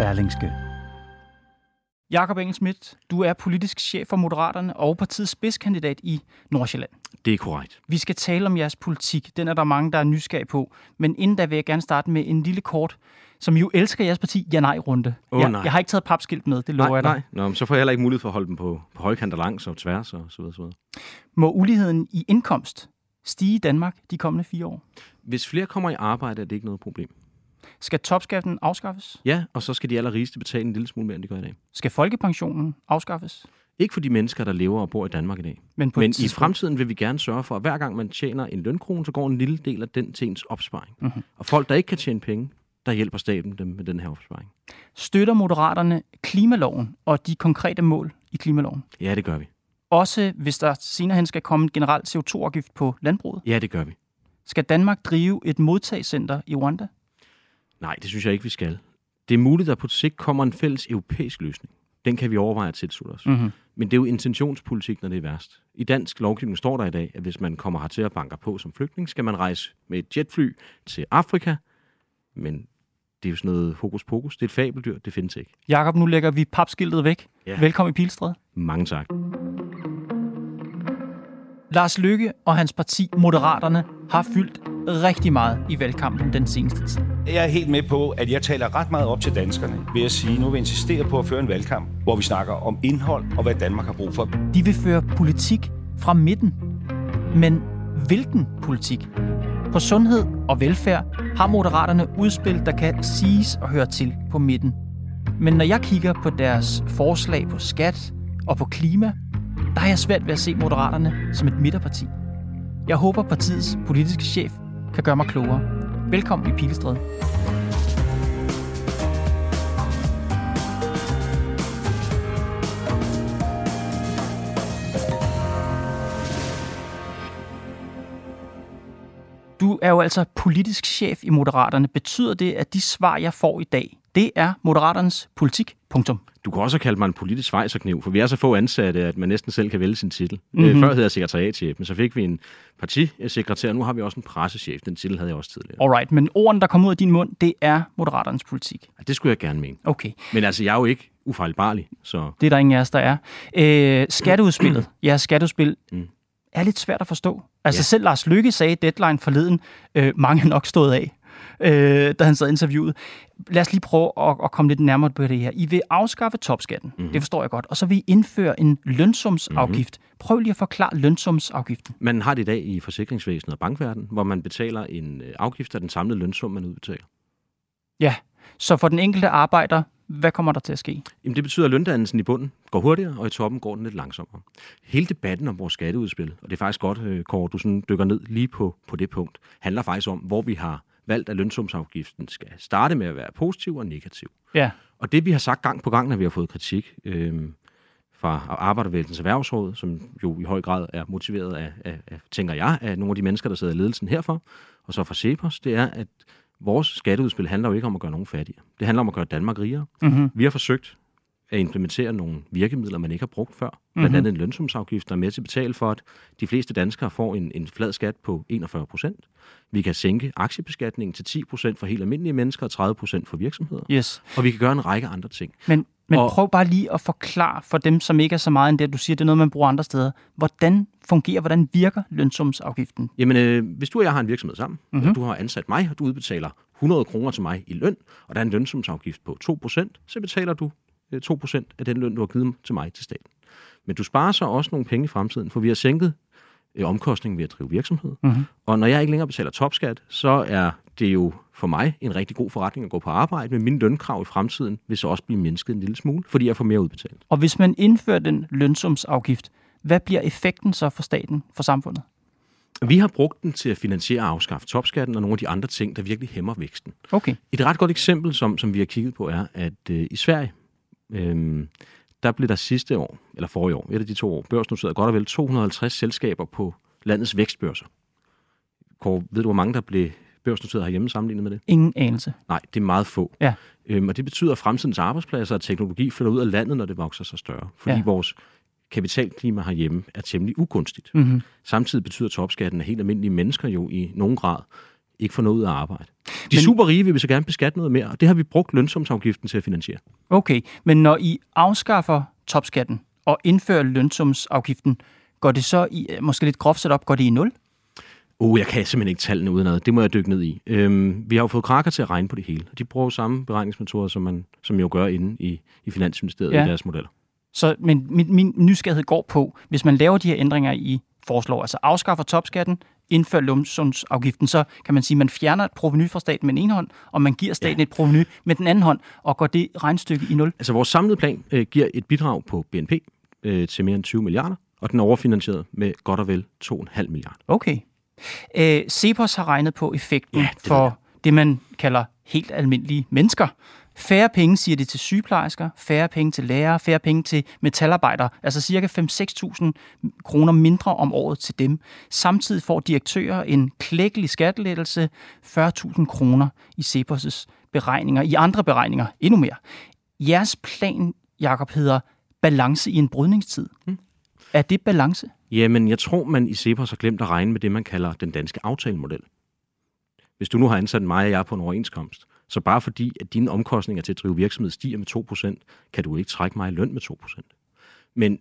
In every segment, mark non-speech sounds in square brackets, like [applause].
Berlingske. Jakob Engelsmidt, du er politisk chef for Moderaterne og partiets spidskandidat i Nordsjælland. Det er korrekt. Vi skal tale om jeres politik. Den er der mange, der er nysgerrige på. Men inden da vil jeg gerne starte med en lille kort, som jo elsker jeres parti, ja-nej-runde. Åh, jeg, nej. jeg har ikke taget papskilt med, det lover Nej, jeg dig. nej. Nå, men så får jeg heller ikke mulighed for at holde dem på, på højkant og langs og tværs og så videre, så videre. Må uligheden i indkomst stige i Danmark de kommende fire år? Hvis flere kommer i arbejde, er det ikke noget problem. Skal topskatten afskaffes? Ja, og så skal de allerrigeste betale en lille smule mere, end de gør i dag. Skal folkepensionen afskaffes? Ikke for de mennesker, der lever og bor i Danmark i dag. Men Men i fremtiden vil vi gerne sørge for, at hver gang man tjener en lønkrone, så går en lille del af den til ens opsparing. Mhm. Mm-hmm. Og folk, der ikke kan tjene penge, der hjælper staten dem med den her opsparing. Støtter Moderaterne klimaloven og de konkrete mål i klimaloven? Ja, det gør vi. Også hvis der senere hen skal komme en generel CO2-afgift på landbruget? Ja, det gør vi. Skal Danmark drive et modtagscenter i Rwanda? Nej, det synes jeg ikke, vi skal. Det er muligt, at på sigt kommer en fælles europæisk løsning. Den kan vi overveje at tilslutte os. Mhm. Men det er jo intentionspolitik, når det er værst. I dansk lovgivning står der i dag, at hvis man kommer hertil og banker på som flygtning, skal man rejse med et jetfly til Afrika. Men det er jo sådan noget hokus pokus. Det er et fabeldyr, det findes ikke. Jakob, nu lægger vi papskiltet væk. Ja. Velkommen i Pilstred. Mange tak. Lars Løkke og hans parti, Moderaterne, har fyldt rigtig meget i valgkampen den seneste tid. Jeg er helt med på, at jeg taler ret meget op til danskerne ved at sige, nu vil insistere på at føre en valgkamp, hvor vi snakker om indhold og hvad Danmark har brug for. De vil føre politik fra midten. Men hvilken politik? På sundhed og velfærd har Moderaterne udspil, der kan siges og høre til på midten. Men når jeg kigger på deres forslag på skat og på klima, der har jeg svært ved at se Moderaterne som et midterparti. Jeg håber, partiets politiske chef der gør mig klogere. Velkommen i Pilestræde. Du er jo altså politisk chef i Moderaterne. Betyder det, at de svar, jeg får i dag, det er Moderaternes politik? Punktum. Du kan også kalde mig en politisk svejserkniv, for vi er så få ansatte, at man næsten selv kan vælge sin titel. Mhm. Mm-hmm. Før hed jeg sekretariatchef, men så fik vi en partisekretær, nu har vi også en pressechef. Den titel havde jeg også tidligere. Alright, men ordene, der kommer ud af din mund, det er Moderaternes politik. Ja, Det skulle jeg gerne mene. Okay, Men altså, jeg er jo ikke ufejlbarlig, så det er der ingen af os, der er. Øh, skatteudspillet, [clears throat] jeres skatteudspil, Mm. er lidt svært at forstå. Altså Ja. selv Lars Lykke sagde Deadline forleden, øh, mange er nok stået af, øh, da han sad interviewet. Lad os lige prøve at, at komme lidt nærmere på det her. I vil afskaffe topskatten, mm. det forstår jeg godt, og så vil I indføre en lønsumsafgift. Mm. Prøv lige at forklare lønsumsafgiften. man har det i dag i forsikringsvæsenet og bankverdenen, hvor man betaler en øh, afgift af den samlede lønsum, man udbetaler. Ja, så for den enkelte arbejder, hvad kommer der til at ske? Jamen, det betyder, at løndannelsen i bunden går hurtigere, og i toppen går den lidt langsommere. Hele debatten om vores skatteudspil, og det er faktisk godt, øh, Kåre, du sådan dykker ned lige på, på det punkt, handler faktisk om, hvor vi har valgt, at lønsumsafgiften skal starte med at være positiv og negativ. Ja, Og det vi har sagt gang på gang, når vi har fået kritik øh, fra Arbejdervægelsens Erhvervsråd, som jo i høj grad er motiveret af, af, af, tænker jeg, af nogle af de mennesker, der sidder i ledelsen herfor, og så fra Cepos, det er, at vores skatteudspil handler jo ikke om at gøre nogen fattigere. Det handler om at gøre Danmark rigere. mm-hmm. Vi har forsøgt at implementere nogle virkemidler, man ikke har brugt før. Blandt andet en lønsumsafgift, der er med til at betale for, at de fleste danskere får en, en flad skat på 41 procent. Vi kan sænke aktiebeskatningen til 10 procent for helt almindelige mennesker og 30 procent for virksomheder. yes. Og vi kan gøre en række andre ting. Men, men Og- prøv bare lige at forklare for dem, som ikke er så meget end det, du siger, det er noget, man bruger andre steder. Hvordan fungerer, hvordan virker lønsumsafgiften? Jamen, øh, hvis du og jeg har en virksomhed sammen, Mhm. mm-hmm. og du har ansat mig, og du udbetaler 100 kroner til mig i løn, og der er en lønsumsafgift på 2 procent, så betaler du 2 procent af den løn, du har givet til mig til staten. Men du sparer så også nogle penge i fremtiden, for vi har sænket øh, omkostningen ved at drive virksomhed. Mhm. Og når jeg ikke længere betaler topskat, så er det jo for mig en rigtig god forretning at gå på arbejde, men mine lønkrav i fremtiden vil så også blive mindsket en lille smule, fordi jeg får mere udbetalt. Og hvis man indfører den lønsumsafgift, hvad bliver effekten så for staten, for samfundet? Vi har brugt den til at finansiere og afskaffe topskatten og nogle af de andre ting, der virkelig hæmmer væksten. Okay. Et ret godt eksempel, som, som vi har kigget på, er, at øh, i Sverige, øh, der blev der sidste år, eller forrige år, et af de to år, børsnoteret godt og vel 250 selskaber på landets vækstbørser. Kåre, ved du, hvor mange der blev børsnoteret herhjemme sammenlignet med det? Ingen anelse. Nej, det er meget få. Ja. Øhm, og det betyder, at fremtidens arbejdspladser og teknologi flytter ud af landet, når det vokser sig større. Fordi Ja. vores kapitalklima herhjemme er temmelig ugunstigt. Mm-hmm. Samtidig betyder topskatten, at helt almindelige mennesker jo i nogen grad ikke får noget ud af arbejde. De Men- super rige vil vi så gerne beskatte noget mere, og det har vi brugt lønsumsafgiften til at finansiere. Okay, men når I afskaffer topskatten og indfører lønsumsafgiften, går det så i, måske lidt groft sat op, går det i nul? Oh, jeg kan simpelthen ikke tallene uden noget. Det må jeg dykke ned i. Øhm, vi har jo fået krakker til at regne på det hele. De bruger samme beregningsmetoder, som man som jo gør inde i, i Finansministeriet Ja. i deres modeller. Så, men min, min nysgerrighed går på, hvis man laver de her ændringer, I foreslår, altså afskaffer topskatten, indfører lumsumsafgiften, så kan man sige, at man fjerner et proveny fra staten med den ene hånd, og man giver staten ja. et proveny med den anden hånd, og går det regnstykke i nul. Altså vores samlede plan øh, giver et bidrag på BNP øh, til mere end 20 milliarder, og den er overfinansieret med godt og vel 2,5 milliarder. Okay. Øh, Cepos har regnet på effekten Ja, det for det, man kalder helt almindelige mennesker. Færre penge, siger det til sygeplejersker, færre penge til lærere, færre penge til metalarbejdere, altså cirka 5-6.000 kroner mindre om året til dem. Samtidig får direktører en klækkelig skattelettelse, 40.000 kroner i Cepos' beregninger. I andre beregninger endnu mere. Jeres plan, Jakob, hedder balance i en brydningstid. Hmm. Er det balance? Jamen, jeg tror, man i Cepos har glemt at regne med det, man kalder den danske aftalemodel. Hvis du nu har ansat mig og jeg på en overenskomst, så bare fordi, at dine omkostninger til at drive virksomhed stiger med 2%, kan du ikke trække mig i løn med 2%. Men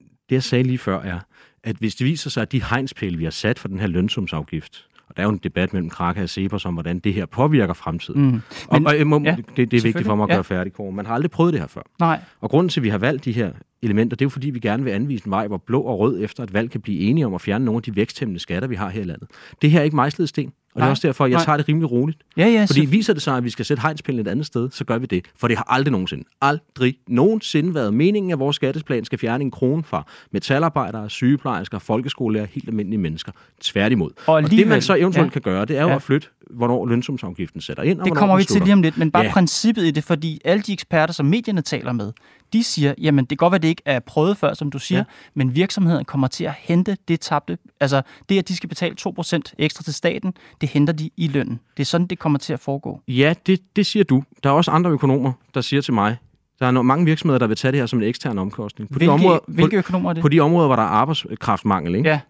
det, jeg sagde lige før, er, at hvis det viser sig, at de hegnspæle, vi har sat for den her lønsumsafgift, og der er jo en debat mellem Kraka og Cepos om, hvordan det her påvirker fremtiden. Mm. og, Men- og må, ja, ja, det, det er vigtigt for mig at ja. gøre færdig, Kåre. Man har aldrig prøvet det her før. Nej. Og grunden til, at vi har valgt de her elementer, det er jo fordi, vi gerne vil anvise en vej, hvor blå og rød efter et valg kan blive enige om at fjerne nogle af de væksthæmmende skatter, vi har her i landet. Det her er ikke mejslet sten, og det Nej, er også derfor, jeg nej. tager det rimelig roligt. Ja, ja, Fordi så- viser det sig, at vi skal sætte hegnspælen et andet sted, så gør vi det. For det har aldrig nogensinde, aldrig nogensinde været meningen, at vores skatteplan skal fjerne en krone fra metalarbejdere, sygeplejersker, folkeskolelærer, helt almindelige mennesker. Tværtimod. Og Og, det alligevel- man så eventuelt ja. kan gøre, det er jo Ja. at flytte, hvornår lønsumsafgiften sætter ind, og Det kommer vi til lige om lidt, men bare ja. Princippet i det, fordi alle de eksperter, som medierne taler med, de siger, jamen det kan godt være, det ikke er prøvet før, som du siger, ja. Men virksomheden kommer til at hente det tabte. Altså det, at de skal betale 2% ekstra til staten, det henter de i lønnen. Det er sådan, det kommer til at foregå. Ja, det, det siger du. Der er også andre økonomer, der siger til mig, der er mange virksomheder, der vil tage det her som en ekstern omkostning. På, Hvilke, de, områder, hvilke økonomer er det? på de områder, hvor der er arbejdskraftmangel, ikke? Ja,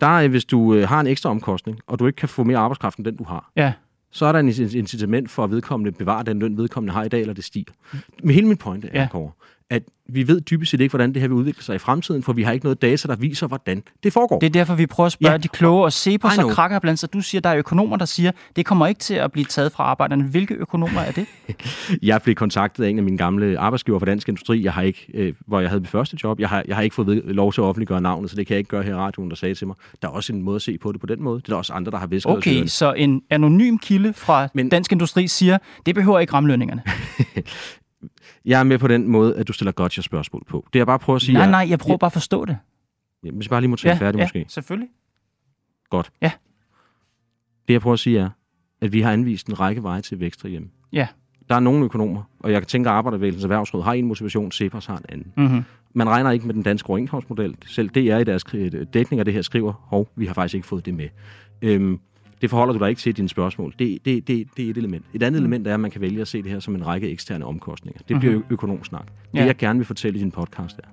der er, hvis du øh, har en ekstra omkostning, og du ikke kan få mere arbejdskraft end den, du har, ja. så er der en incit- incitament for, at vedkommende bevarer den løn, vedkommende har i dag, eller det stiger. Men hele min pointe er, ja. Kåre, at vi ved dybest set ikke, hvordan det her vil udvikle sig i fremtiden, for vi har ikke noget data, der viser, hvordan det foregår. Det er derfor, vi prøver at spørge ja. De kloge og se på så krakker blandt sig. Du siger, der er økonomer, der siger, det kommer ikke til at blive taget fra arbejderne. Hvilke økonomer er det? [laughs] Jeg blev kontaktet af en af mine gamle arbejdsgiver for Dansk Industri, jeg har ikke, øh, hvor jeg havde mit første job. Jeg har, jeg har ikke fået ved, lov til at offentliggøre navnet, så det kan jeg ikke gøre her i radioen, der sagde til mig. Der er også en måde at se på det på den måde. Det er der også andre, der har visket Okay, så en anonym kilde fra Men, Dansk Industri siger, det behøver ikke ramme lønningerne. [laughs] Jeg er med på den måde, at du stiller gotcha spørgsmål på. Det jeg bare prøver at sige Nej, er, nej, jeg prøver bare at forstå det. Ja, hvis jeg bare lige må tale færdig ja, måske. selvfølgelig. Godt. Ja. Det jeg prøver at sige er, at vi har anvist en række veje til vækst herhjemme. Ja. Der er nogle økonomer, og jeg tænker, at Arbejdervægelsens Erhvervsråd har en motivation, Cepos har en anden. Mm-hmm. Man regner ikke med den danske overenskomstmodel. Selv DR i deres dækning af det her skriver, hov, vi har faktisk ikke fået det med. Øhm, det forholder du dig ikke til i dine spørgsmål. Det, det, det, det er et element. Et andet Mm. element er, at man kan vælge at se det her som en række eksterne omkostninger. Det bliver Mhm. ø- økonomsnak. Det Ja. jeg gerne vil fortælle i din podcast er,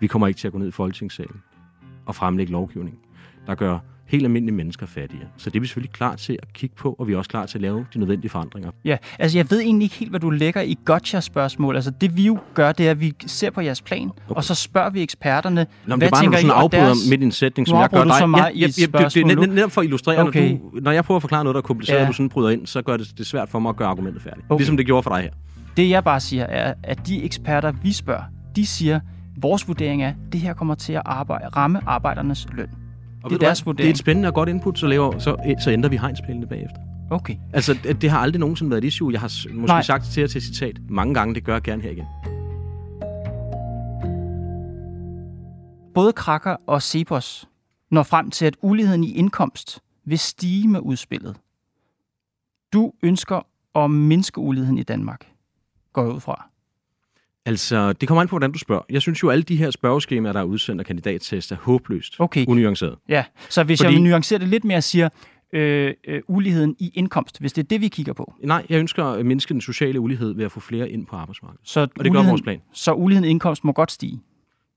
vi kommer ikke til at gå ned i Folketingssalen og fremlægge lovgivning, der gør helt almindelige mennesker fattigere. Så det er vi selvfølgelig klar til at kigge på, og vi er også klar til at lave de nødvendige forandringer. Ja, altså jeg ved egentlig ikke helt, hvad du lægger i gotcha-spørgsmål. Altså det vi jo gør, det er, at vi ser på jeres plan, okay. og så spørger vi eksperterne, Nå, hvad det er bare, tænker I, afbryder deres- midt i en sætning, som jeg gør dig. så meget i et det, det, det, det, netop for at illustrere, Okay. når, du, når jeg prøver at forklare noget, der er kompliceret, Ja. og du sådan bryder ind, så gør det det svært for mig at gøre argumentet færdigt. Okay. Ligesom det gjorde for dig her. Det jeg bare siger er, at de eksperter, vi spørger, de siger, vores vurdering er, at det her kommer til at arbejde, ramme arbejdernes løn. Og Det er deres vurdering. Det er et spændende og godt input, så, laver, så, så ændrer vi hegnspælene bagefter. Okay. Altså, det, det har aldrig nogensinde været et issue. Jeg har måske Nej. Nej. sagt det til jer til citat mange gange. Det gør jeg gerne her igen. Både Krakker og Cepos når frem til, at uligheden i indkomst vil stige med udspillet. Du ønsker at mindske uligheden i Danmark, går jeg ud fra. Altså, det kommer an på, hvordan du spørger. Jeg synes jo, alle de her spørgeskemaer, der er udsendt af kandidattest, er håbløst Okay. unuanceret. Ja, så hvis Fordi- jeg vil nuancere det lidt mere og siger, øh, øh, uligheden i indkomst, hvis det er det, vi kigger på, Nej, jeg ønsker at mindske den sociale ulighed ved at få flere ind på arbejdsmarkedet. så, Og det gør uligheden, vores plan. så uligheden i indkomst må godt stige.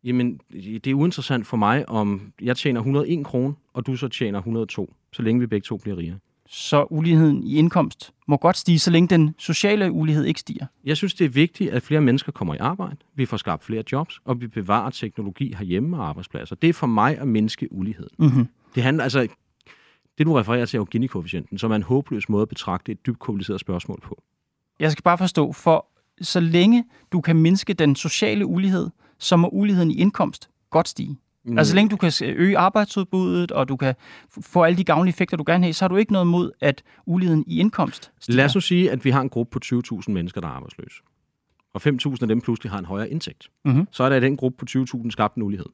Jamen, det er uinteressant for mig, om jeg tjener 101 kroner, og du så tjener 102, så længe vi begge to bliver rigere. Så uligheden i indkomst må godt stige, så længe den sociale ulighed ikke stiger. Jeg synes, det er vigtigt, at flere mennesker kommer i arbejde, vi får skabt flere jobs, og vi bevarer teknologi herhjemme og arbejdspladser. Det er for mig at mindske uligheden. Mm-hmm. Det handler altså... Det, du refererer til, er jo Gini-koefficienten, som er en håbløs måde at betragte et dybt kompliceret spørgsmål på. Jeg skal bare forstå, for så længe du kan mindske den sociale ulighed, så må uligheden i indkomst godt stige. Mm. Altså så længe du kan øge arbejdsudbuddet, og du kan få alle de gavnlige effekter, du gerne vil have, så har du ikke noget mod, at uligheden i indkomst stiger. Lad os nu sige, at vi har en gruppe på 20.000 mennesker, der er arbejdsløse. Og 5.000 af dem pludselig har en højere indtægt. Mhm. Så er der i den gruppe på 20.000 skabt en ulighed.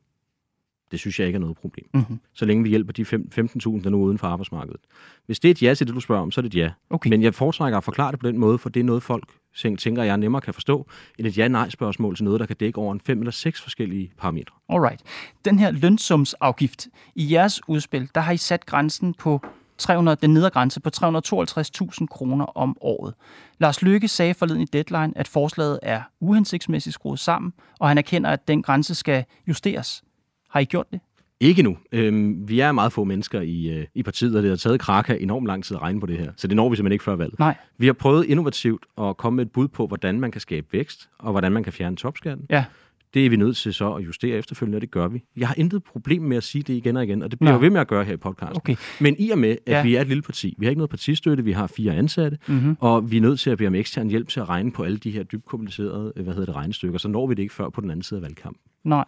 Det synes jeg ikke er noget problem. Mhm. Så længe vi hjælper de fem- 15.000, der nu er uden for arbejdsmarkedet. Hvis det er et ja til det, du spørger om, så er det et ja. Okay. Men jeg foretrækker at forklare det på den måde, for det er noget, folk ting, tænker, jeg nemmere kan forstå, end et ja-nej-spørgsmål til noget, der kan dække over en fem eller seks forskellige parametre. Alright. Den her lønsumsafgift, i jeres udspil, der har I sat grænsen på 300, den nedre grænse på 352.000 kroner om året. Lars Løkke sagde forleden i Deadline, at forslaget er uhensigtsmæssigt skruet sammen, og han erkender, at den grænse skal justeres. Har I gjort det? Ikke nu. Øhm, vi er meget få mennesker i, øh, i partiet, og det har taget Kraka enormt lang tid at regne på det her. Så det når vi simpelthen ikke før valget. Nej. Vi har prøvet innovativt at komme med et bud på, hvordan man kan skabe vækst, og hvordan man kan fjerne topskatten. Ja. Det er vi nødt til så at justere efterfølgende, og det gør vi. Jeg har intet problem med at sige det igen og igen, og det bliver Nå. jeg ved med at gøre her i podcasten. Okay. Men i og med, at Ja. vi er et lille parti, vi har ikke noget partistøtte, vi har fire ansatte, Mhm. mm-hmm. og vi er nødt til at bede om ekstern hjælp til at regne på alle de her dybt komplicerede øh, hvad hedder det, regnestykker, så når vi det ikke før på den anden side af valgkampen. Nej.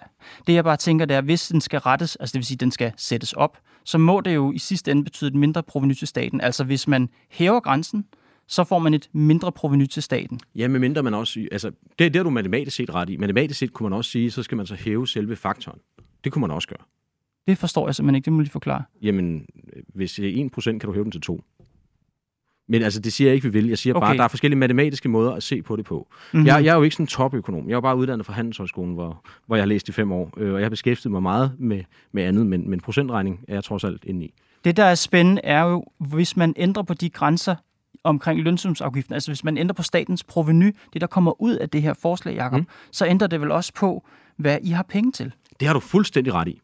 Det jeg bare tænker, det er, hvis den skal rettes, altså det vil sige, at den skal sættes op, så må det jo i sidste ende betyde et mindre proveny til staten. Altså hvis man hæver grænsen, så får man et mindre proveny til staten. Ja, medmindre man også... Altså, det, det er du matematisk set ret i. Matematisk set kunne man også sige, så skal man så hæve selve faktoren. Det kunne man også gøre. Det forstår jeg simpelthen ikke, det må du lige forklare. Jamen, øh, hvis det er 1%, kan du hæve den til 2. Men altså, det siger jeg ikke, vi vil. Jeg siger okay. Bare, at der er forskellige matematiske måder at se på det på. Mhm. Mm-hmm. Jeg, jeg er jo ikke sådan en topøkonom. Jeg er jo bare uddannet fra Handelshøjskolen, hvor, hvor jeg har læst i fem år. Øh, og jeg har beskæftiget mig meget med, med andet, men, men procentregning er jeg trods alt inde i. Det, der er spændende, er jo, hvis man ændrer på de grænser omkring lønsumsafgiften, altså hvis man ændrer på statens proveny, det der kommer ud af det her forslag, Jacob, mm. så ændrer det vel også på, hvad I har penge til. Det har du fuldstændig ret i.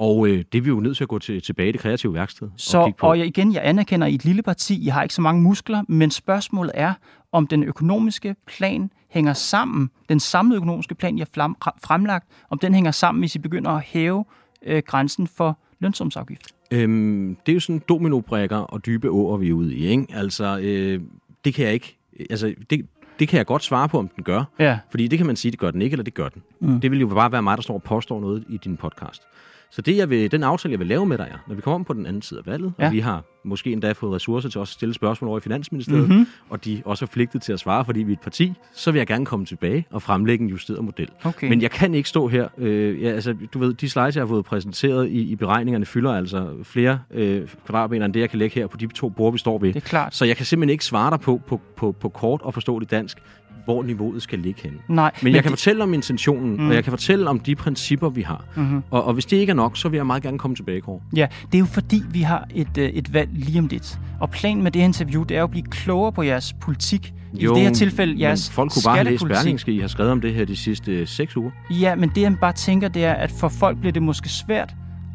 Og øh, det er vi jo nødt til at gå til, tilbage i det kreative værksted og Så, kigge på. og jeg, igen, jeg anerkender, at I et lille parti, I har ikke så mange muskler, men spørgsmålet er, om den økonomiske plan hænger sammen, den samlede økonomiske plan, I har fremlagt, om den hænger sammen, hvis I begynder at hæve øh, grænsen for lønsumsafgift. Øhm, det er jo sådan dominobrikker og dybe åer, vi er ude i. Ikke? Altså, øh, det kan jeg ikke... Altså, det, det kan jeg godt svare på, om den gør. Ja. Fordi det kan man sige, det gør den ikke, eller det gør den. Mm. Det vil jo bare være mig, der står og påstår noget i din podcast. Så det, jeg vil, den aftale, jeg vil lave med dig, er, når vi kommer om på den anden side af valget, Ja. og vi har måske endda fået ressourcer til også at stille spørgsmål over i Finansministeriet, Mhm. mm-hmm. og de også er pligtet til at svare, fordi vi er et parti, så vil jeg gerne komme tilbage og fremlægge en justeret model. Okay. Men jeg kan ikke stå her. Øh, ja, altså, du ved, de slides, jeg har fået præsenteret i, i beregningerne, fylder altså flere øh, kvadratmeter end det, jeg kan lægge her på de to bord, vi står ved. Det er klart. Så jeg kan simpelthen ikke svare dig på, på, på, på kort og forstå det dansk, hvor niveauet skal ligge henne. Nej, Men, men jeg kan det, fortælle om intentionen, Mm. og jeg kan fortælle om de principper, vi har. Mhm. Og, og hvis det ikke er nok, så vil jeg meget gerne komme tilbage, Kåre. Ja, det er jo fordi, vi har et, øh, et valg lige om lidt. Og planen med det her interview, det er jo at blive klogere på jeres politik. I det her tilfælde, jeres folk kunne bare læse. Berlingske. I har skrevet om det her de sidste øh, seks uger. Ja, men det jeg bare tænker, det er, at for folk bliver det måske svært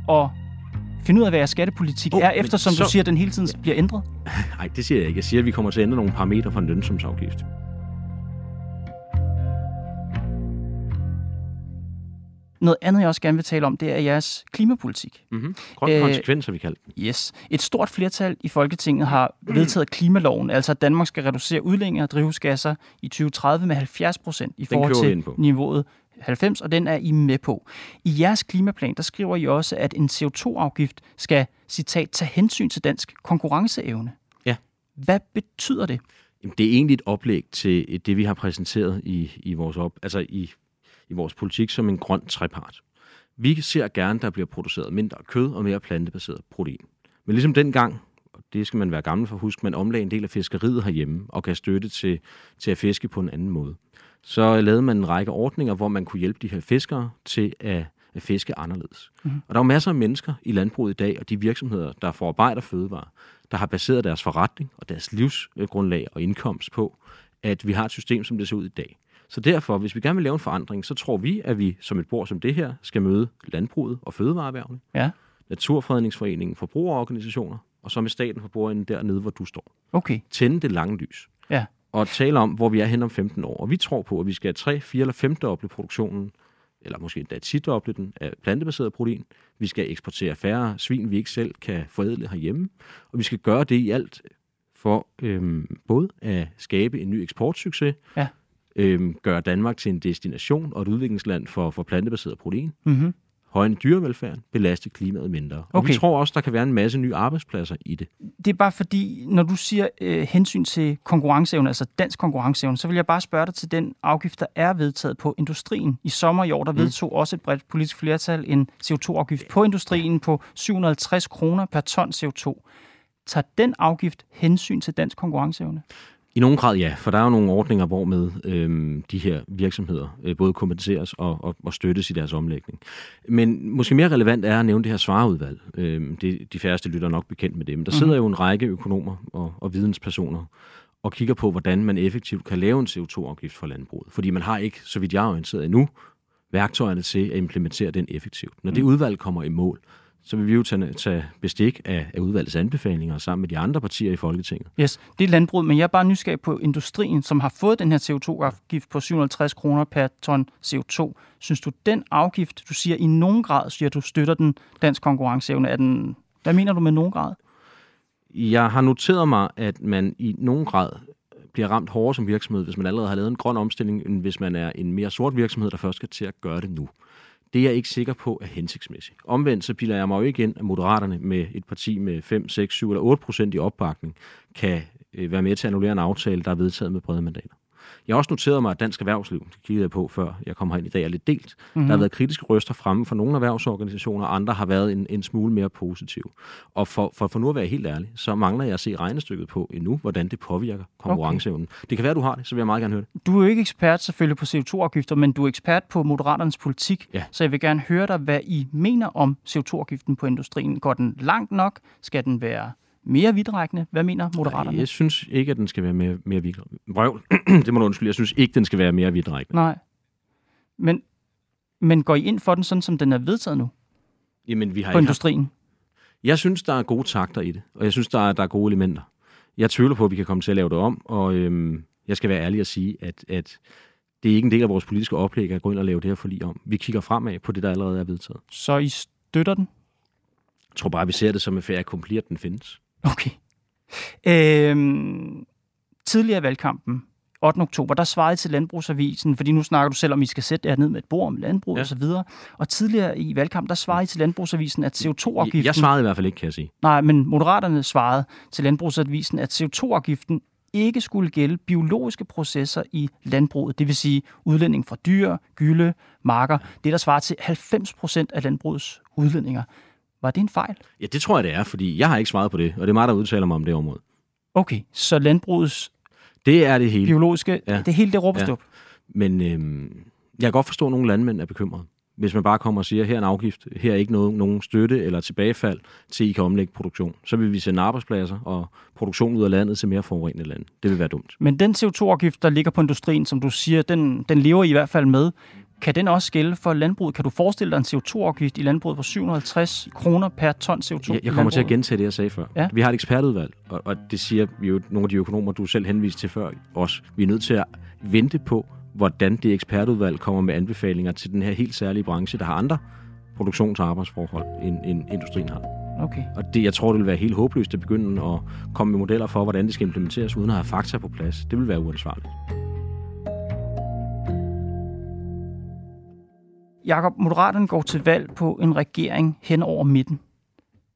at finde ud af, hvad jeres skattepolitik Oh, er, eftersom så- du siger, at den hele tiden bliver ændret. [laughs] Nej, det siger jeg ikke. Jeg siger, at vi kommer til at ændre nogle parametre for en lønsumsafgift. Noget andet, jeg også gerne vil tale om, det er jeres klimapolitik. Mm-hmm. Grøn Øh, konsekvens, har vi kaldt den. Yes. Et stort flertal i Folketinget har vedtaget klimaloven, altså at Danmark skal reducere udledninger af drivhusgasser i 2030 med 70 procent i forhold til niveauet 90, og den er I med på. I jeres klimaplan, der skriver I også, at en CO2-afgift skal, citat, tage hensyn til dansk konkurrenceevne. Ja. Hvad betyder det? Jamen, det er egentlig et oplæg til det, vi har præsenteret i, i, vores, op, altså i, i vores politik som en grøn trepart. Vi ser gerne, der bliver produceret mindre kød og mere plantebaseret protein. Men ligesom dengang, og det skal man være gammel for at huske, man omlagde en del af fiskeriet herhjemme og gav støtte til, til at fiske på en anden måde. Så lavede man en række ordninger, hvor man kunne hjælpe de her fiskere til at, at fiske anderledes. Mm. Og der er jo masser af mennesker i landbruget i dag, og de virksomheder, der forarbejder fødevarer, der har baseret deres forretning og deres livsgrundlag og indkomst på, at vi har et system, som det ser ud i dag. Så derfor, hvis vi gerne vil lave en forandring, så tror vi, at vi som et bord som det her skal møde landbruget og fødevareerhvervene, Ja. Naturfredningsforeningen, forbrugerorganisationer, og så med staten for bordenden dernede, hvor du står. Okay. Tænde det lange lys Ja. og tale om, hvor vi er hen om 15 år. Og vi tror på, at vi skal have 3, 4 eller 5 doble produktionen, eller måske endda 10 doble den af plantebaseret protein. Vi skal eksportere færre svin, vi ikke selv kan forædle herhjemme. Og vi skal gøre det i alt for øhm, både at skabe en ny eksportsucces, Ja. Øhm, gøre Danmark til en destination og et udviklingsland for, for plantebaseret protein, Mm-hmm. højne dyrevelfærden, belaste klimaet mindre. Og Okay. vi tror også, der kan være en masse nye arbejdspladser i det. Det er bare fordi, når du siger øh, hensyn til konkurrenceevne, altså dansk konkurrenceevne, så vil jeg bare spørge dig til den afgift, der er vedtaget på industrien. I sommer i år, der vedtog også et bredt politisk flertal en CO2-afgift på industrien på 750 kroner per ton CO2. Tager den afgift hensyn til dansk konkurrenceevne? I nogen grad ja, for der er jo nogle ordninger, hvor med øhm, de her virksomheder øh, både kompenseres og, og, og støttes i deres omlægning. Men måske mere relevant er at nævne det her svareudvalg. Øhm, det, de færreste lytter nok bekendt med det, men der sidder jo en række økonomer og, og videnspersoner og kigger på, hvordan man effektivt kan lave en CO2-afgift for landbruget. Fordi man har ikke, så vidt jeg er orienteret endnu, værktøjerne til at implementere den effektivt. Når det udvalg kommer i mål, så vil vi jo tage, tage bestik af, af udvalgets anbefalinger sammen med de andre partier i Folketinget. Yes, det er landbruget, men jeg er bare nysgerrig på industrien, som har fået den her CO2-afgift på 750 kroner per ton CO2. Synes du, den afgift, du siger i nogen grad, siger du støtter den dansk konkurrenceevne, er den, hvad mener du med nogen grad? Jeg har noteret mig, at man i nogen grad bliver ramt hårdere som virksomhed, hvis man allerede har lavet en grøn omstilling, end hvis man er en mere sort virksomhed, der først skal til at gøre det nu. Det er jeg ikke sikker på er hensigtsmæssigt. Omvendt så bilder jeg mig jo ikke ind, at Moderaterne med et parti med 5, 6, 7 eller 8 procent i opbakning kan øh, være med til at annullere en aftale, der er vedtaget med brede mandater. Jeg har også noteret mig, at dansk erhvervsliv, det kiggede jeg på før jeg kom herind i dag, er lidt delt. Mm-hmm. Der har været kritiske røster fremme for nogle erhvervsorganisationer, andre har været en, en smule mere positive. Og for, for, for nu at være helt ærlig, så mangler jeg at se regnestykket på endnu, hvordan det påvirker konkurrenceevnen. Okay. Det kan være, du har det, så vil jeg meget gerne høre det. Du er jo ikke ekspert selvfølgelig på CO2-afgifter, men du er ekspert på Moderaternes politik. Ja. Så jeg vil gerne høre dig, hvad I mener om CO2-afgiften på industrien. Går den langt nok? Skal den være mere vidtrækkende? Hvad mener Moderaterne? Jeg synes ikke, at den skal være mere, mere vidtrækkende. Vrøvl, [clears throat] det må du undskylde. Jeg synes ikke, den skal være mere vidtrækkende. Nej. Men, men går I ind for den, sådan som den er vedtaget nu Jamen, vi har på ikke haft industrien? Jeg synes, der er gode takter i det, og jeg synes, der er, der er gode elementer. Jeg tvivler på, at vi kan komme til at lave det om, og øhm, jeg skal være ærlig og sige, at, at det er ikke en del af vores politiske oplæg at gå ind og lave det her forlig om. Vi kigger fremad på det, der allerede er vedtaget. Så I støtter den? Jeg tror bare, at vi ser det som en færre accompli, at den findes. Okay. Øhm, tidligere i valgkampen, 8. oktober, der svarede I til Landbrugsavisen, fordi nu snakker du selv om, I skal sætte jer ned med et bord om landbrug Ja. og så videre. Og tidligere i valgkampen, der svarede I til Landbrugsavisen, at CO2-afgiften... Jeg svarede i hvert fald ikke, kan jeg sige. Nej, men Moderaterne svarede til Landbrugsavisen, at CO2-afgiften ikke skulle gælde biologiske processer i landbruget, det vil sige udledning fra dyr, gylde, marker, det der svarer til 90 procent af landbrugets udledninger. Var det en fejl? Ja, det tror jeg, det er, fordi jeg har ikke svaret på det, og det er mig, der udtaler mig om det område. Okay, så landbrugets Det er det hele. biologiske, Ja. ja. det helt det råbestup. Men øhm, jeg kan godt forstå, at nogle landmænd er bekymrede. Hvis man bare kommer og siger, her er en afgift, her er ikke noget, nogen støtte eller tilbagefald til, at I kan omlægge produktion. Så vil vi sende arbejdspladser og produktion ud af landet til mere forurenende lande. Det vil være dumt. Men den CO2-afgift, der ligger på industrien, som du siger, den, den lever I i hvert fald med. Kan den også gælde for landbruget? Kan du forestille dig en CO2-afgift i landbruget på 750 kroner per ton CO2? Jeg, jeg kommer til at gentage det, jeg sagde før. Ja. Vi har et ekspertudvalg, og, og det siger jo nogle af de økonomer, du selv henviste til før også. Vi er nødt til at vente på, hvordan det ekspertudvalg kommer med anbefalinger til den her helt særlige branche, der har andre produktions- og arbejdsforhold, end, end industrien har. Okay. Og det, jeg tror, det vil være helt håbløst at begynde at komme med modeller for, hvordan det skal implementeres, uden at have fakta på plads. Det vil være uansvarligt. Jakob, Moderaterne går til valg på en regering hen over midten.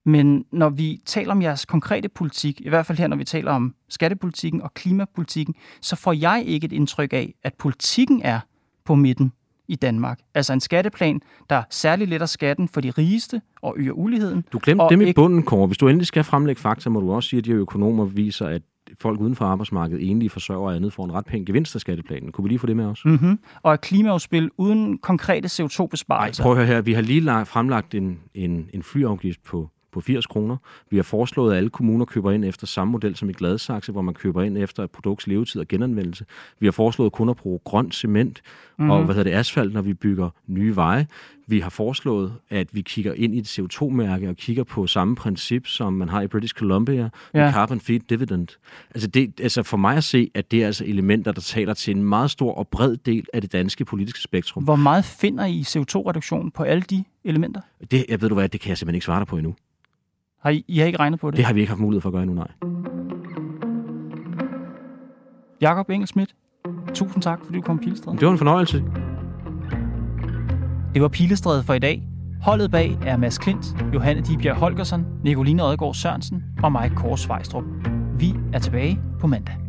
Men når vi taler om jeres konkrete politik, i hvert fald her, når vi taler om skattepolitikken og klimapolitikken, så får jeg ikke et indtryk af, at politikken er på midten i Danmark. Altså en skatteplan, der særligt letter skatten for de rigeste og øger uligheden. Du glemte dem i bunden, Kåre. Hvis du endelig skal fremlægge fakta, må du også sige, at de økonomer viser, at folk uden for arbejdsmarkedet, enlige forsørger og andet, får en ret pæn gevinst af skatteplanen. Kunne vi lige få det med os? Mm-hmm. Og et klimaudspil uden konkrete Nej, CO2-besparelser. prøv at høre her. Vi har lige lagt, fremlagt en, en, en flyafgift på, på 80 kroner. Vi har foreslået, at alle kommuner køber ind efter samme model som i Gladsaxe, hvor man køber ind efter et produkts levetid og genanvendelse. Vi har foreslået kun at bruge grøn cement mm. og hvad hedder det, asfalt, når vi bygger nye veje. Vi har foreslået, at vi kigger ind i et CO2-mærke og kigger på samme princip, som man har i British Columbia, ja. Ja. carbon feed dividend. Altså, det, altså for mig at se, at det er altså elementer, der taler til en meget stor og bred del af det danske politiske spektrum. Hvor meget finder I CO2-reduktion på alle de elementer? Det, jeg ved du hvad, det kan jeg simpelthen ikke svare dig på endnu. Har I, I har ikke regnet på det? Det har vi ikke haft mulighed for at gøre endnu, nej. Jakob Engelsmidt, tusind tak, fordi du kom Pilestræde. Det var en fornøjelse. Det var Pilestræde for i dag. Holdet bag er Mads Klint, Johanne Dibjerg Holgersen, Nicoline Odgaard Sørensen og mig, Kåre Svejstrup. Vi er tilbage på mandag.